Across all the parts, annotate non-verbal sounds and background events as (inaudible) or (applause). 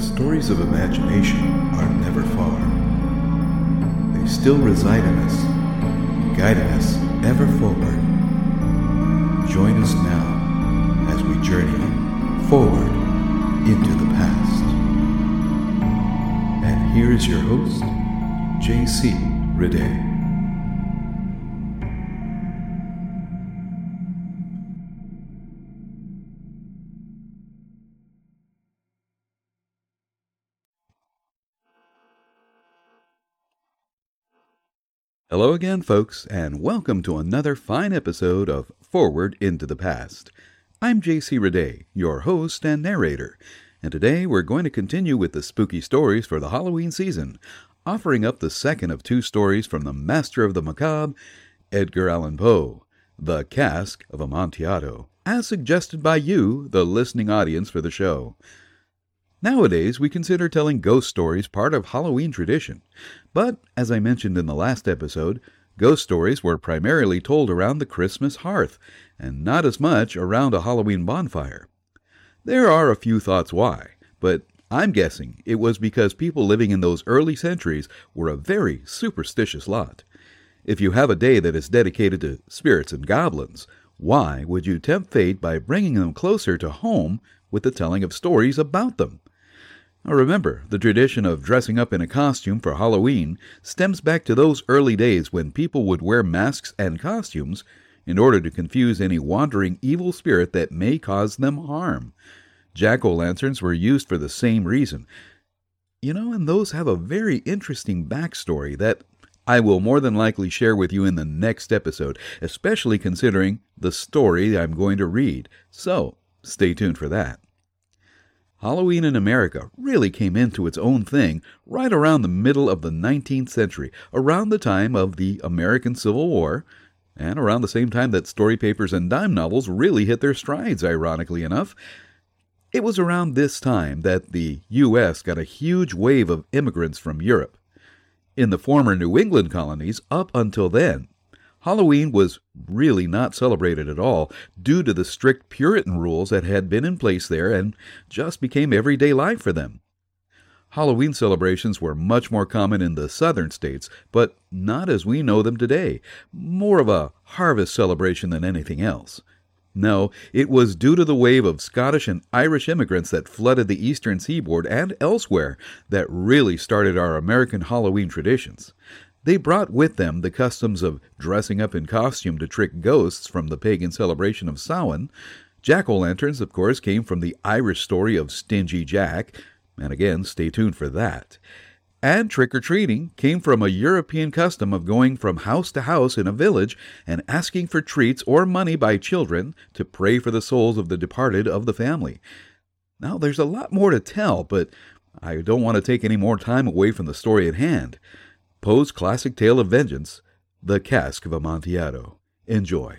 stories of imagination are never far. They still reside in us, guiding us ever forward. Join us now as we journey forward into the past. And here is your host, J.C. Rede. Hello again, folks, and welcome to another fine episode of Forward into the Past. I'm J.C. Rede, your host and narrator, and today we're going to continue with the spooky stories for the Halloween season, offering up the second of two stories from the master of the macabre, Edgar Allan Poe, The Cask of Amontillado, as suggested by you, the listening audience for the show. Nowadays, we consider telling ghost stories part of Halloween tradition. But, as I mentioned in the last episode, ghost stories were primarily told around the Christmas hearth, and not as much around a Halloween bonfire. There are a few thoughts why, but I'm guessing it was because people living in those early centuries were a very superstitious lot. If you have a day that is dedicated to spirits and goblins, why would you tempt fate by bringing them closer to home with the telling of stories about them? Remember, the tradition of dressing up in a costume for Halloween stems back to those early days when people would wear masks and costumes in order to confuse any wandering evil spirit that may cause them harm. Jack o' lanterns were used for the same reason. You know, and those have a very interesting backstory that I will more than likely share with you in the next episode, especially considering the story I'm going to read. So, stay tuned for that. Halloween in America really came into its own thing right around the middle of the 19th century, around the time of the American Civil War, and around the same time that story papers and dime novels really hit their strides, ironically enough. It was around this time that the U.S. got a huge wave of immigrants from Europe. In the former New England colonies, up until then, Halloween was really not celebrated at all due to the strict Puritan rules that had been in place there and just became everyday life for them. Halloween celebrations were much more common in the southern states, but not as we know them today, more of a harvest celebration than anything else. No, it was due to the wave of Scottish and Irish immigrants that flooded the eastern seaboard and elsewhere that really started our American Halloween traditions. They brought with them the customs of dressing up in costume to trick ghosts from the pagan celebration of Samhain. Jack o' lanterns, of course, came from the Irish story of Stingy Jack, and again, stay tuned for that. And trick or treating came from a European custom of going from house to house in a village and asking for treats or money by children to pray for the souls of the departed of the family. Now, there's a lot more to tell, but I don't want to take any more time away from the story at hand. Poe's classic tale of vengeance, The Cask of Amontillado. Enjoy.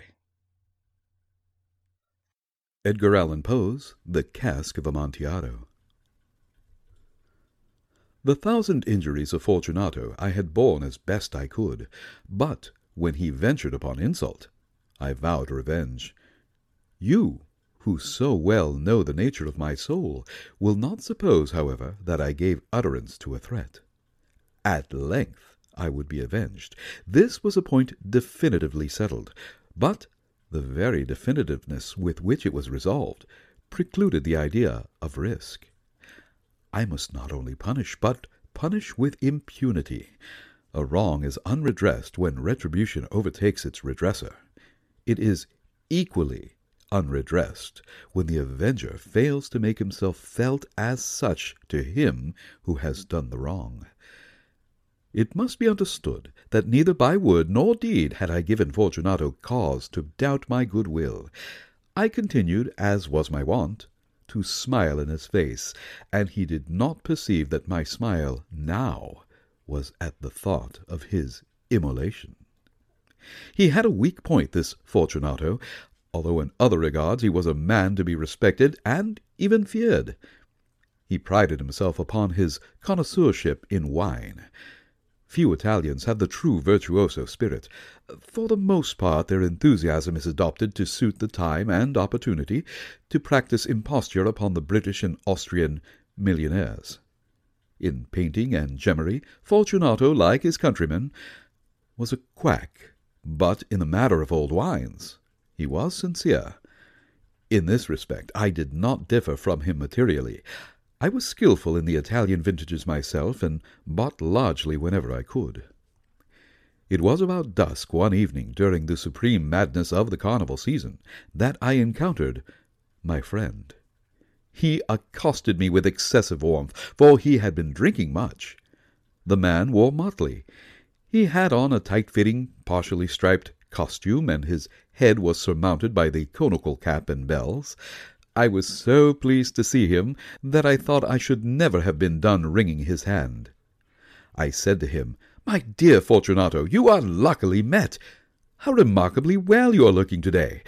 Edgar Allan Poe's The Cask of Amontillado. The thousand injuries of Fortunato I had borne as best I could, but when he ventured upon insult, I vowed revenge. You, who so well know the nature of my soul, will not suppose, however, that I gave utterance to a threat. At length I would be avenged. This was a point definitively settled, but the very definitiveness with which it was resolved precluded the idea of risk. I must not only punish, but punish with impunity. A wrong is unredressed when retribution overtakes its redresser. It is equally unredressed when the avenger fails to make himself felt as such to him who has done the wrong. It must be understood that neither by word nor deed had I given Fortunato cause to doubt my good will. I continued, as was my wont, to smile in his face, and he did not perceive that my smile now was at the thought of his immolation. He had a weak point, this Fortunato, although in other regards he was a man to be respected and even feared. He prided himself upon his connoisseurship in wine. Few Italians have the true virtuoso spirit. For the most part, their enthusiasm is adopted to suit the time and opportunity, to practice imposture upon the British and Austrian millionaires. In painting and gemmery, Fortunato, like his countrymen, was a quack, but in the matter of old wines he was sincere. In this respect I did not differ from him materially. I was skilful in the Italian vintages myself, and bought largely whenever I could. It was about dusk one evening during the supreme madness of the carnival season that I encountered my friend. He accosted me with excessive warmth, for he had been drinking much. The man wore motley. He had on a tight-fitting, partially striped costume, and his head was surmounted by the conical cap and bells. I was so pleased to see him that I thought I should never have been done wringing his hand. I said to him, My dear Fortunato, you are luckily met. How remarkably well you are looking today.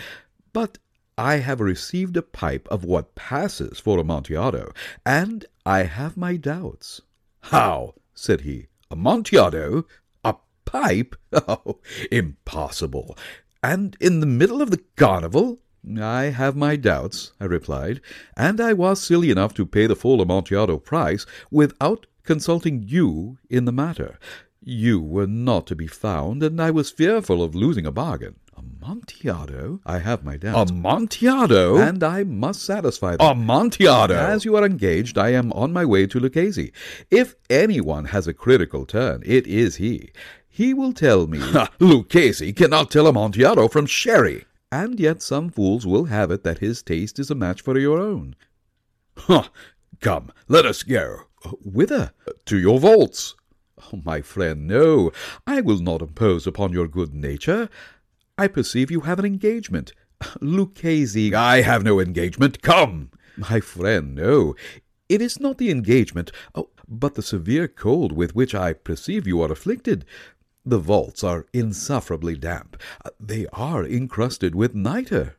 But I have received a pipe of what passes for Amontillado, and I have my doubts. How? said he. Amontillado? A pipe? (laughs) Oh, impossible. And in the middle of the carnival? I have my doubts, I replied, and I was silly enough to pay the full Amontillado price without consulting you in the matter. You were not to be found, and I was fearful of losing a bargain. Amontillado? I have my doubts. Amontillado? And I must satisfy them. Amontillado? As you are engaged, I am on my way to Lucchese. If anyone has a critical turn, it is he. He will tell me. (laughs) Lucchese cannot tell Amontillado from sherry. And yet some fools will have it that his taste is a match for your own. Huh. Come, let us go. Whither? To your vaults. Oh, my friend, no. I will not impose upon your good nature. I perceive you have an engagement. Lucchese. I have no engagement. Come. My friend, no. It is not the engagement, oh, but the severe cold with which I perceive you are afflicted. The vaults are insufferably damp. Uh, they are encrusted with nitre.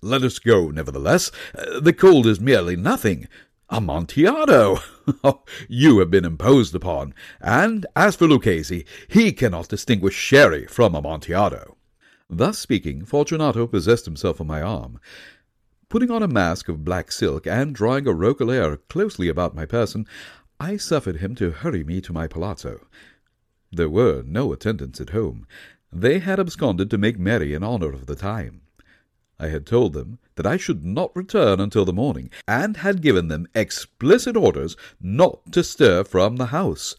Let us go, nevertheless. Uh, the cold is merely nothing. Amontillado! (laughs) Oh, you have been imposed upon. And as for Lucchese, he cannot distinguish sherry from Amontillado. Thus speaking, Fortunato possessed himself of my arm. Putting on a mask of black silk, and drawing a roquelaire closely about my person, I suffered him to hurry me to my palazzo. There were no attendants at home. They had absconded to make merry in honor of the time. I had told them that I should not return until the morning, and had given them explicit orders not to stir from the house.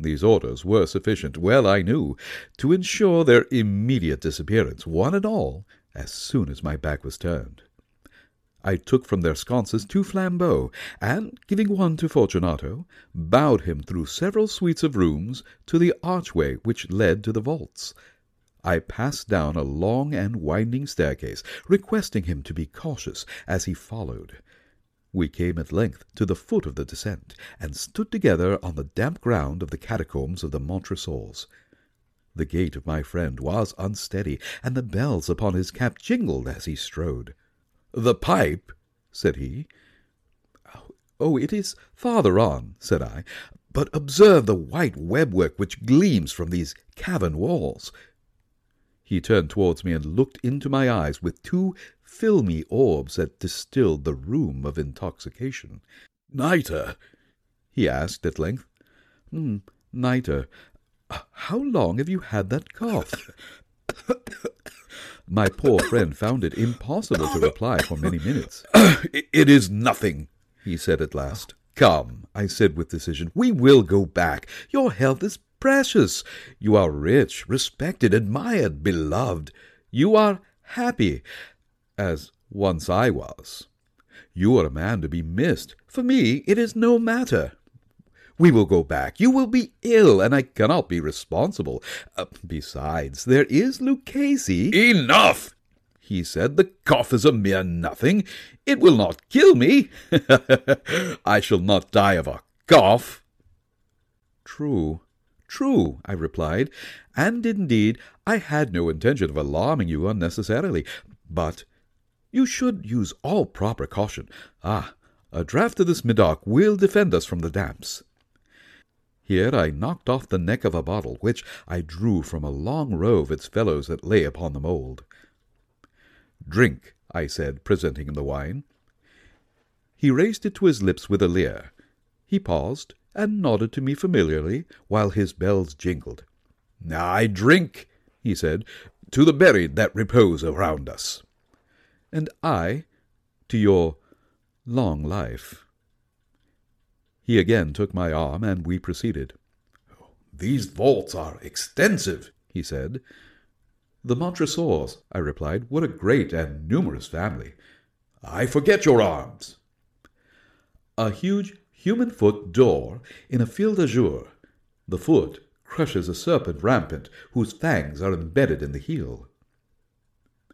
These orders were sufficient, well I knew, to ensure their immediate disappearance, one and all, as soon as my back was turned. I took from their sconces two flambeaux, and, giving one to Fortunato, bowed him through several suites of rooms to the archway which led to the vaults. I passed down a long and winding staircase, requesting him to be cautious as he followed. We came at length to the foot of the descent, and stood together on the damp ground of the catacombs of the Montresors. The gait of my friend was unsteady, and the bells upon his cap jingled as he strode. The pipe, said he. Oh, it is farther on, said I. But observe the white webwork which gleams from these cavern walls. He turned towards me and looked into my eyes with two filmy orbs that distilled the rheum of intoxication. Nitre? he asked at length. Hmm, nitre. How long have you had that cough? My poor friend found it impossible to reply for many minutes. (coughs) it is nothing, he said at last. Come, I said with decision, we will go back. Your health is precious. You are rich, respected, admired, beloved. You are happy, as once I was. You are a man to be missed. For me, it is no matter. We will go back. You will be ill, and I cannot be responsible. Uh, besides, there is Lucchese. Enough! he said. The cough is a mere nothing. It will not kill me. (laughs) I shall not die of a cough. True, true, I replied, and indeed I had no intention of alarming you unnecessarily. But you should use all proper caution. Ah, a draught of this Medoc will defend us from the damps. Here I knocked off the neck of a bottle, which I drew from a long row of its fellows that lay upon the mould. Drink, I said, presenting him the wine. He raised it to his lips with a leer. He paused and nodded to me familiarly while his bells jingled. I drink, he said, to the buried that repose around us. And I to your long life. He again took my arm, and we proceeded. These vaults are extensive, he said. The Montresors, I replied. What a great and numerous family. I forget your arms. A huge human foot d'or in a field azure. The foot crushes a serpent rampant whose fangs are embedded in the heel.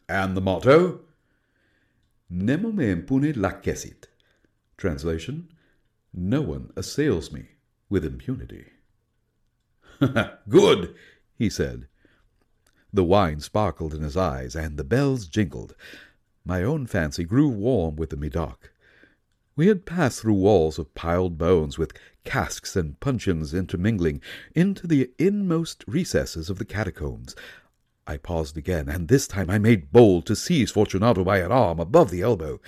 And the motto? Nemo me impune lacessit. Translation No one assails me with impunity. (laughs) Good, he said. The wine sparkled in his eyes, and the bells jingled. My own fancy grew warm with the Medoc. We had passed through walls of piled bones, with casks and puncheons intermingling, into the inmost recesses of the catacombs. I paused again, and this time I made bold to seize Fortunato by an arm above the elbow.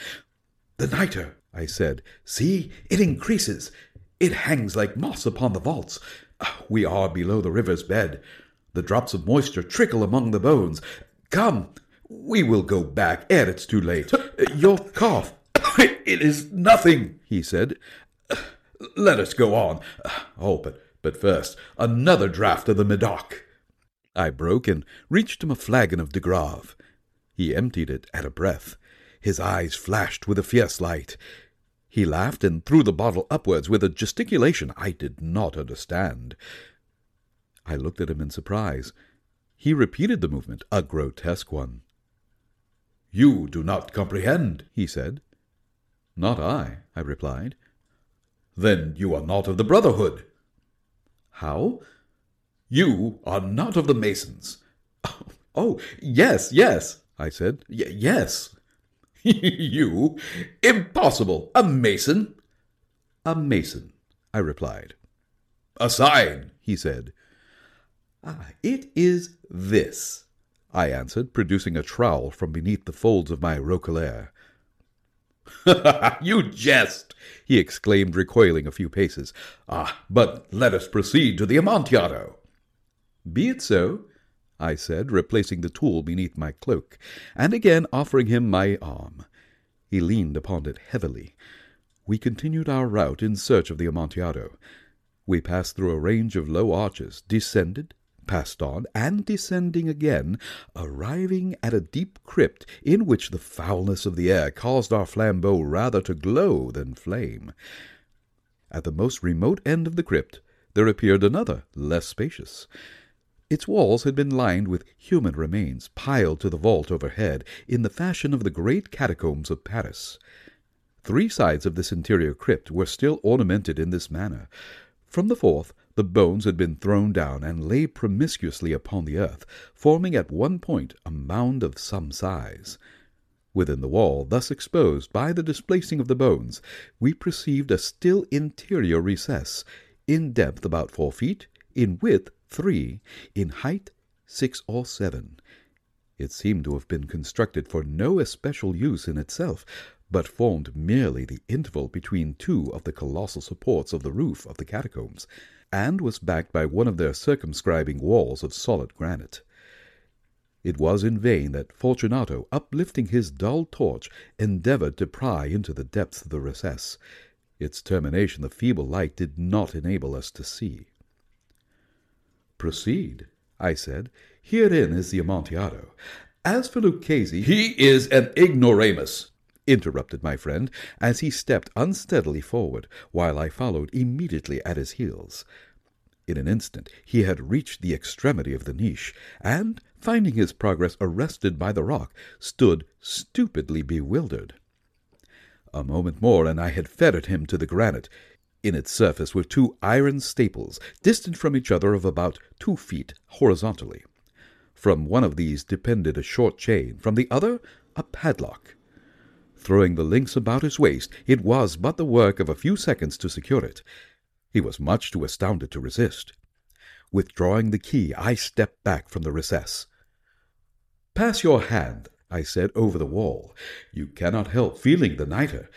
The nitre, I said. See, it increases. It hangs like moss upon the vaults. Ah, we are below the river's bed. The drops of moisture trickle among the bones. Come, we will go back ere it's too late. (laughs) Your cough. (coughs) It is nothing, he said. Ah, let us go on. Ah, oh, but, but first, another draught of the Medoc. I broke and reached him a flagon of De Grave. He emptied it at a breath. His eyes flashed with a fierce light. He laughed and threw the bottle upwards with a gesticulation I did not understand. I looked at him in surprise. He repeated the movement, a grotesque one. You do not comprehend, he said. Not I, I replied. Then you are not of the Brotherhood. How? You are not of the Masons. (laughs) Oh, yes, yes, I said. Yes. (laughs) you? Impossible! A Mason? A Mason, I replied. A sign, he said. Ah, it is this, I answered, producing a trowel from beneath the folds of my roquelaire. (laughs) you jest, he exclaimed, recoiling a few paces. Ah, but let us proceed to the Amontillado. Be it so, I said, replacing the tool beneath my cloak, and again offering him my arm. He leaned upon it heavily. We continued our route in search of the Amontillado. We passed through a range of low arches, descended, passed on, and descending again, arriving at a deep crypt in which the foulness of the air caused our flambeaux rather to glow than flame. At the most remote end of the crypt there appeared another, less spacious. Its walls had been lined with human remains piled to the vault overhead in the fashion of the great catacombs of Paris. Three sides of this interior crypt were still ornamented in this manner. From the fourth, the bones had been thrown down and lay promiscuously upon the earth, forming at one point a mound of some size. Within the wall, thus exposed by the displacing of the bones, we perceived a still interior recess, in depth about four feet, in width three, in height six or seven. It seemed to have been constructed for no especial use in itself, but formed merely the interval between two of the colossal supports of the roof of the catacombs, and was backed by one of their circumscribing walls of solid granite. It was in vain that Fortunato, uplifting his dull torch, endeavored to pry into the depths of the recess. Its termination the feeble light did not enable us to see. Proceed, I said. Herein is the Amontillado. As for Lucchesi, he is an ignoramus, interrupted my friend, as he stepped unsteadily forward, while I followed immediately at his heels. In an instant he had reached the extremity of the niche, and, finding his progress arrested by the rock, stood stupidly bewildered. A moment more, and I had fettered him to the granite. In its surface were two iron staples, distant from each other of about two feet horizontally. From one of these depended a short chain, from the other a padlock. Throwing the links about his waist, it was but the work of a few seconds to secure it. He was much too astounded to resist. Withdrawing the key, I stepped back from the recess. Pass your hand, I said, over the wall. You cannot help feeling the nitre.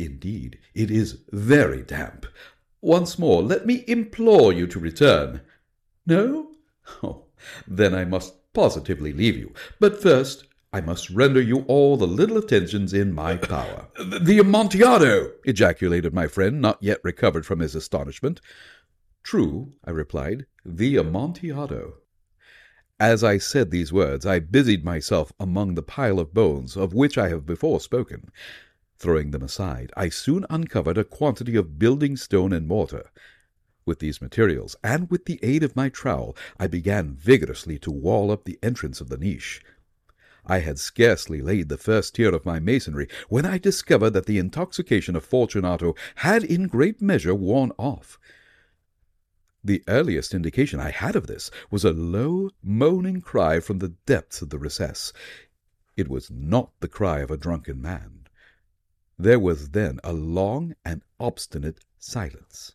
Indeed, it is very damp. Once more, let me implore you to return. No? (laughs) Oh, then I must positively leave you. But first, I must render you all the little attentions in my power. (laughs) the Amontillado! ejaculated my friend, not yet recovered from his astonishment. True, I replied, the Amontillado. As I said these words, I busied myself among the pile of bones of which I have before spoken. Throwing them aside, I soon uncovered a quantity of building stone and mortar. With these materials, and with the aid of my trowel, I began vigorously to wall up the entrance of the niche. I had scarcely laid the first tier of my masonry when I discovered that the intoxication of Fortunato had in great measure worn off. The earliest indication I had of this was a low, moaning cry from the depths of the recess. It was not the cry of a drunken man. There was then a long and obstinate silence.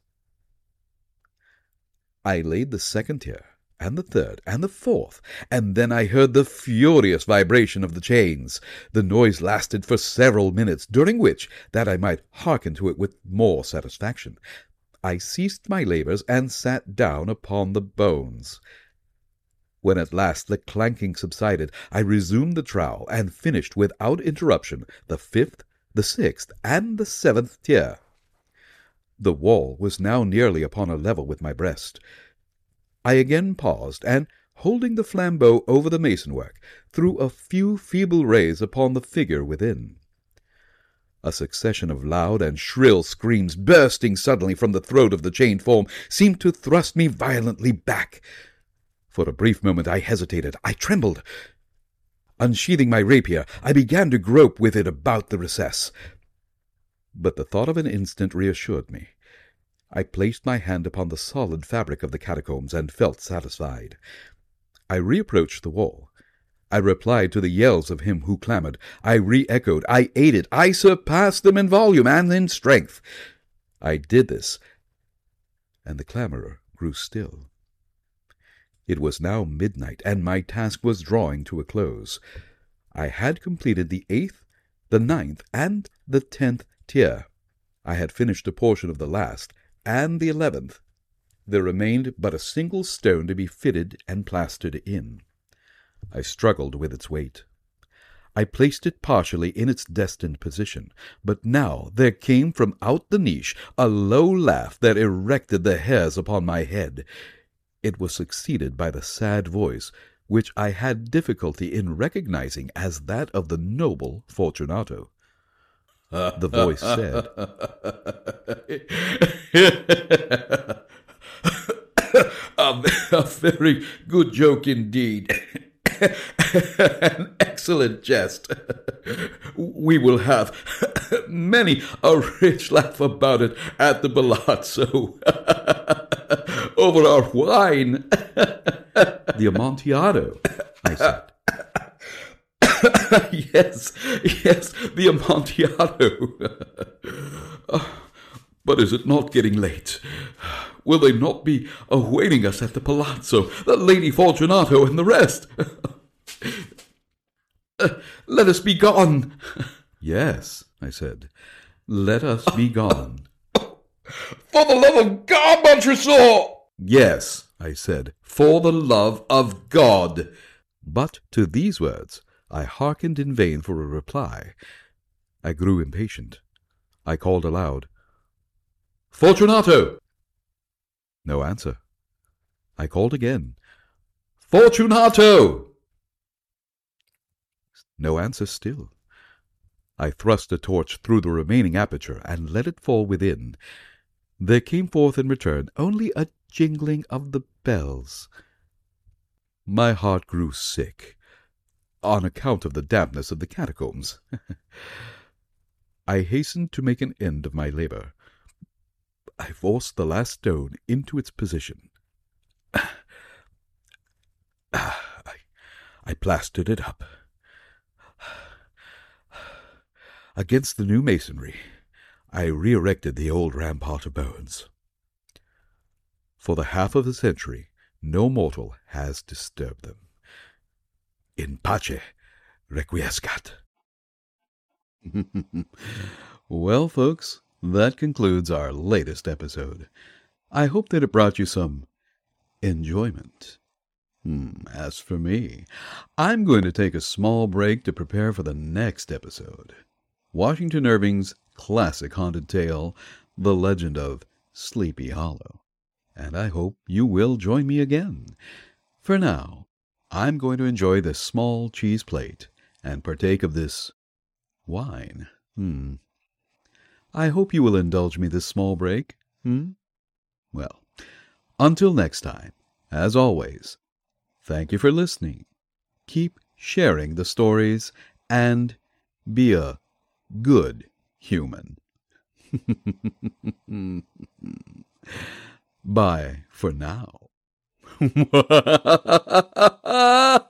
I laid the second tier, and the third, and the fourth, and then I heard the furious vibration of the chains. The noise lasted for several minutes, during which, that I might hearken to it with more satisfaction, I ceased my labors and sat down upon the bones. When at last the clanking subsided, I resumed the trowel and finished without interruption the fifth, the sixth, and the seventh tier. The wall was now nearly upon a level with my breast. I again paused, and, holding the flambeau over the mason-work, threw a few feeble rays upon the figure within. A succession of loud and shrill screams bursting suddenly from the throat of the chained form seemed to thrust me violently back. For a brief moment I hesitated, I trembled, Unsheathing my rapier, I began to grope with it about the recess. But the thought of an instant reassured me. I placed my hand upon the solid fabric of the catacombs and felt satisfied. I reapproached the wall. I replied to the yells of him who clamored. I re-echoed. I aided. I surpassed them in volume and in strength. I did this, and the clamorer grew still. It was now midnight, and my task was drawing to a close. I had completed the eighth, the ninth, and the tenth tier. I had finished a portion of the last, and the eleventh. There remained but a single stone to be fitted and plastered in. I struggled with its weight. I placed it partially in its destined position, but now there came from out the niche a low laugh that erected the hairs upon my head. It was succeeded by the sad voice, which I had difficulty in recognizing as that of the noble Fortunato. The voice said, (laughs) a, a very good joke indeed. (laughs) An excellent jest. We will have many a rich laugh about it at the palazzo (laughs) over our wine. (laughs) the Amontillado, I said. yes, yes, the Amontillado. But is it not getting late? Will they not be awaiting us at the palazzo, the Lady Fortunato and the rest? (laughs) let us be gone. Yes, I said. Let us be gone. (laughs) For the love of God, Montresor! Yes, I said, for the love of God. But to these words I hearkened in vain for a reply. I grew impatient. I called aloud, Fortunato! No answer. I called again, Fortunato! No answer still. I thrust a torch through the remaining aperture and let it fall within. There came forth in return only a jingling of the bells. My heart grew sick, on account of the dampness of the catacombs. (laughs) I hastened to make an end of my labor. I forced the last stone into its position. (sighs) I, I plastered it up. (sighs) Against the new masonry, I re erected the old rampart of bones. For the half of a century, no mortal has disturbed them. In pace requiescat. (laughs) Well, folks, that concludes our latest episode. I hope that it brought you some enjoyment. Hmm, as for me, I'm going to take a small break to prepare for the next episode. Washington Irving's classic haunted tale, The Legend of Sleepy Hollow. And I hope you will join me again. For now, I'm going to enjoy this small cheese plate and partake of this wine. Hmm. I hope you will indulge me this small break. Hmm? Well, until next time, as always, thank you for listening. Keep sharing the stories and be a good human. (laughs) Bye for now. (laughs)